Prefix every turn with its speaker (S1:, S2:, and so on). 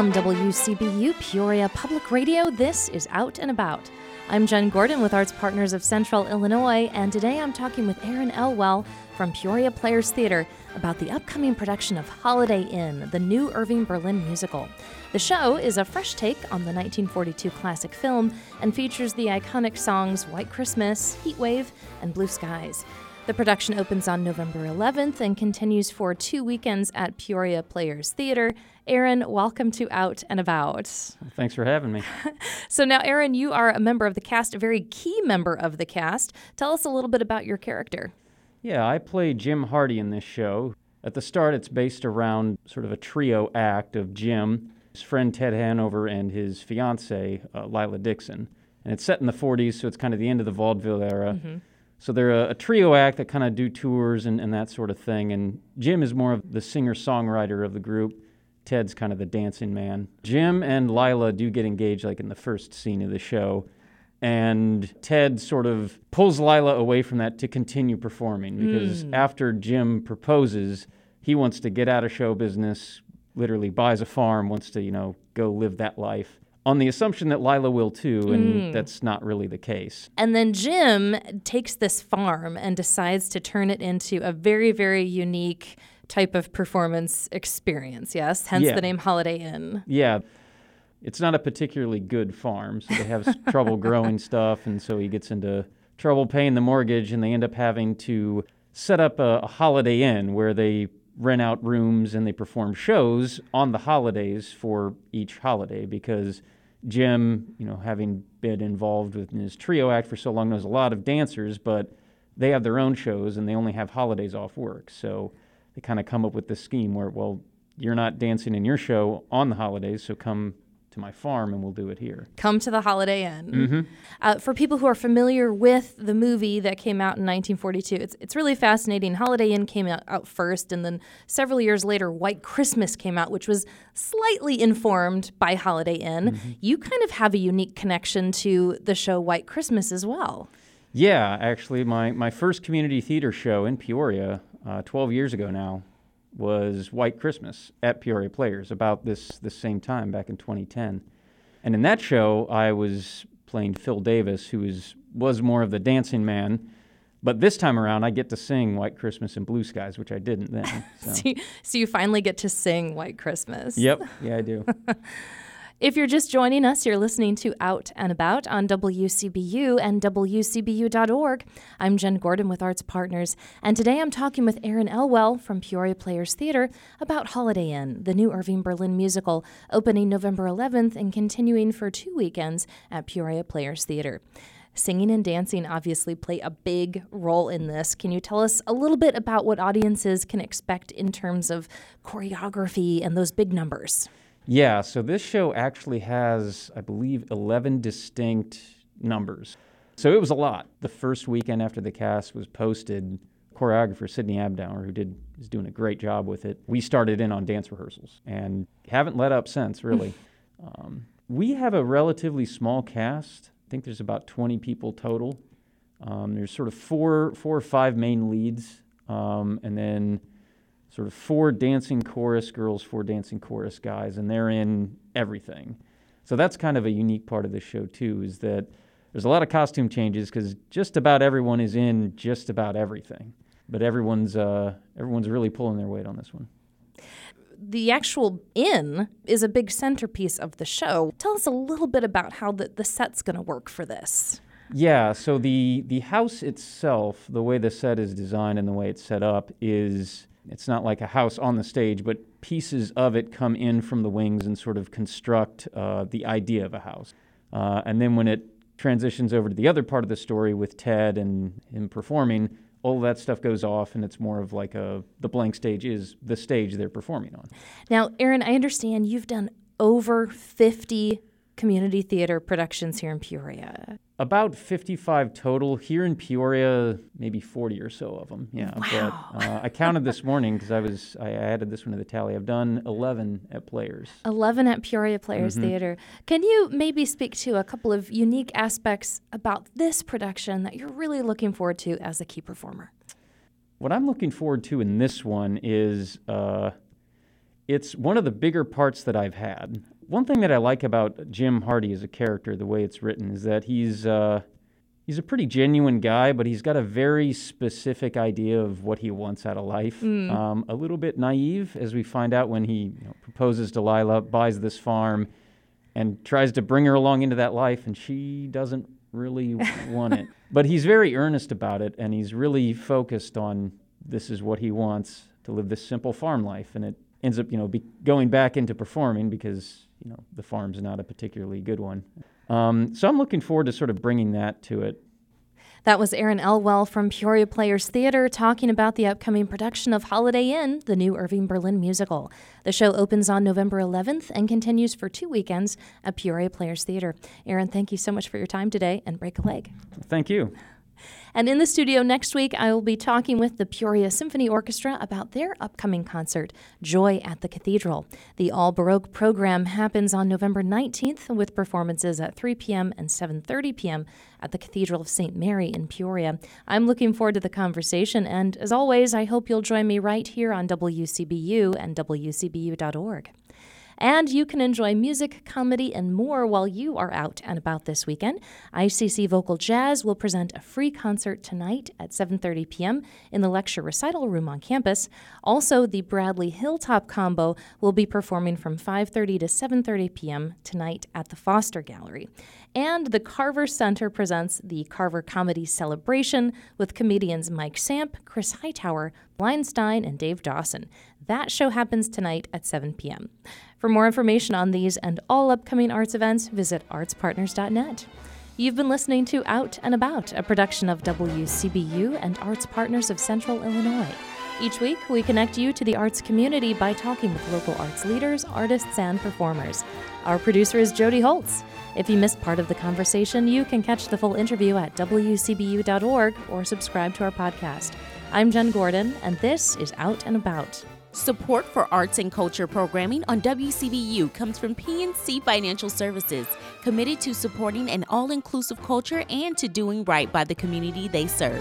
S1: From WCBU Peoria Public Radio, this is Out and About. I'm Jen Gordon with Arts Partners of Central Illinois, and today I'm talking with Aaron Elwell from Peoria Players Theater about the upcoming production of Holiday Inn, the new Irving Berlin musical. The show is a fresh take on the 1942 classic film and features the iconic songs White Christmas, Heat Wave, and Blue Skies. The production opens on November 11th and continues for two weekends at Peoria Players Theater. Aaron, welcome to Out and About.
S2: Thanks for having me.
S1: so, now, Aaron, you are a member of the cast, a very key member of the cast. Tell us a little bit about your character.
S2: Yeah, I play Jim Hardy in this show. At the start, it's based around sort of a trio act of Jim, his friend Ted Hanover, and his fiancee, uh, Lila Dixon. And it's set in the 40s, so it's kind of the end of the vaudeville era. Mm-hmm. So they're a, a trio act that kind of do tours and, and that sort of thing. And Jim is more of the singer songwriter of the group. Ted's kind of the dancing man. Jim and Lila do get engaged like in the first scene of the show. And Ted sort of pulls Lila away from that to continue performing because mm. after Jim proposes, he wants to get out of show business, literally buys a farm, wants to, you know, go live that life on the assumption that Lila will too, and mm. that's not really the case.
S1: And then Jim takes this farm and decides to turn it into a very, very unique type of performance experience, yes? Hence yeah. the name Holiday Inn.
S2: Yeah. It's not a particularly good farm, so they have trouble growing stuff, and so he gets into trouble paying the mortgage, and they end up having to set up a, a Holiday Inn where they rent out rooms and they perform shows on the holidays for each holiday because Jim, you know, having been involved with his trio act for so long, knows a lot of dancers, but they have their own shows and they only have holidays off work. So they kind of come up with this scheme where, well, you're not dancing in your show on the holidays, so come to my farm and we'll do it here.
S1: Come to the Holiday Inn.
S2: Mm-hmm.
S1: Uh, for people who are familiar with the movie that came out in 1942, it's, it's really fascinating. Holiday Inn came out, out first, and then several years later, White Christmas came out, which was slightly informed by Holiday Inn. Mm-hmm. You kind of have a unique connection to the show White Christmas as well.
S2: Yeah, actually, my, my first community theater show in Peoria, uh, 12 years ago now, was White Christmas at Peoria Players about this this same time back in 2010. And in that show, I was playing Phil Davis, who is, was more of the dancing man. But this time around, I get to sing White Christmas and Blue Skies, which I didn't then.
S1: So, so, you, so you finally get to sing White Christmas.
S2: Yep. Yeah, I do.
S1: If you're just joining us, you're listening to Out and About on WCBU and WCBU.org. I'm Jen Gordon with Arts Partners, and today I'm talking with Aaron Elwell from Peoria Players Theater about Holiday Inn, the new Irving Berlin musical, opening November 11th and continuing for two weekends at Peoria Players Theater. Singing and dancing obviously play a big role in this. Can you tell us a little bit about what audiences can expect in terms of choreography and those big numbers?
S2: Yeah, so this show actually has, I believe, 11 distinct numbers. So it was a lot. The first weekend after the cast was posted, choreographer Sydney Abdauer, who did is doing a great job with it. We started in on dance rehearsals and haven't let up since, really. um, we have a relatively small cast. I think there's about 20 people total. Um, there's sort of four, four or five main leads, um, and then sort of four dancing chorus girls, four dancing chorus guys, and they're in everything. So that's kind of a unique part of the show too, is that there's a lot of costume changes because just about everyone is in just about everything, but everyone's uh, everyone's really pulling their weight on this one.
S1: The actual inn is a big centerpiece of the show. Tell us a little bit about how the, the set's going to work for this.
S2: Yeah, so the the house itself, the way the set is designed and the way it's set up is it's not like a house on the stage, but pieces of it come in from the wings and sort of construct uh, the idea of a house. Uh, and then when it transitions over to the other part of the story with Ted and him performing, all that stuff goes off and it's more of like a the blank stage is the stage they're performing on.
S1: Now, Aaron, I understand you've done over 50 community theater productions here in Peoria.
S2: About 55 total. Here in Peoria, maybe 40 or so of them. Yeah.
S1: Wow.
S2: But uh, I counted this morning because I was I added this one to the tally. I've done 11 at Players.
S1: 11 at Peoria Players mm-hmm. Theater. Can you maybe speak to a couple of unique aspects about this production that you're really looking forward to as a key performer?
S2: What I'm looking forward to in this one is uh, it's one of the bigger parts that I've had. One thing that I like about Jim Hardy as a character, the way it's written, is that he's uh, he's a pretty genuine guy, but he's got a very specific idea of what he wants out of life. Mm. Um, a little bit naive, as we find out when he you know, proposes to Lila, buys this farm, and tries to bring her along into that life, and she doesn't really want it. But he's very earnest about it, and he's really focused on this is what he wants to live this simple farm life, and it ends up, you know, be going back into performing because you know the farm's not a particularly good one. Um, so I'm looking forward to sort of bringing that to it.
S1: That was Aaron Elwell from Peoria Players Theater talking about the upcoming production of Holiday Inn, the new Irving Berlin musical. The show opens on November 11th and continues for two weekends at Peoria Players Theater. Aaron, thank you so much for your time today and break a leg.
S2: Thank you.
S1: And in the studio next week, I will be talking with the Peoria Symphony Orchestra about their upcoming concert, Joy at the Cathedral. The All Baroque program happens on November 19th with performances at 3 p.m. and 7:30 p.m. at the Cathedral of St. Mary in Peoria. I'm looking forward to the conversation, and as always, I hope you'll join me right here on WCBU and WCBU.org. And you can enjoy music, comedy, and more while you are out and about this weekend. ICC Vocal Jazz will present a free concert tonight at 7:30 p.m. in the lecture recital room on campus. Also, the Bradley Hilltop Combo will be performing from 5:30 to 7:30 p.m. tonight at the Foster Gallery. And the Carver Center presents the Carver Comedy Celebration with comedians Mike Samp, Chris Hightower, Blindstein, and Dave Dawson. That show happens tonight at 7 p.m. For more information on these and all upcoming arts events, visit artspartners.net. You've been listening to Out and About, a production of WCBU and Arts Partners of Central Illinois. Each week, we connect you to the arts community by talking with local arts leaders, artists, and performers. Our producer is Jody Holtz. If you missed part of the conversation, you can catch the full interview at wcbu.org or subscribe to our podcast. I'm Jen Gordon, and this is Out and About.
S3: Support for arts and culture programming on WCBU comes from PNC Financial Services, committed to supporting an all inclusive culture and to doing right by the community they serve.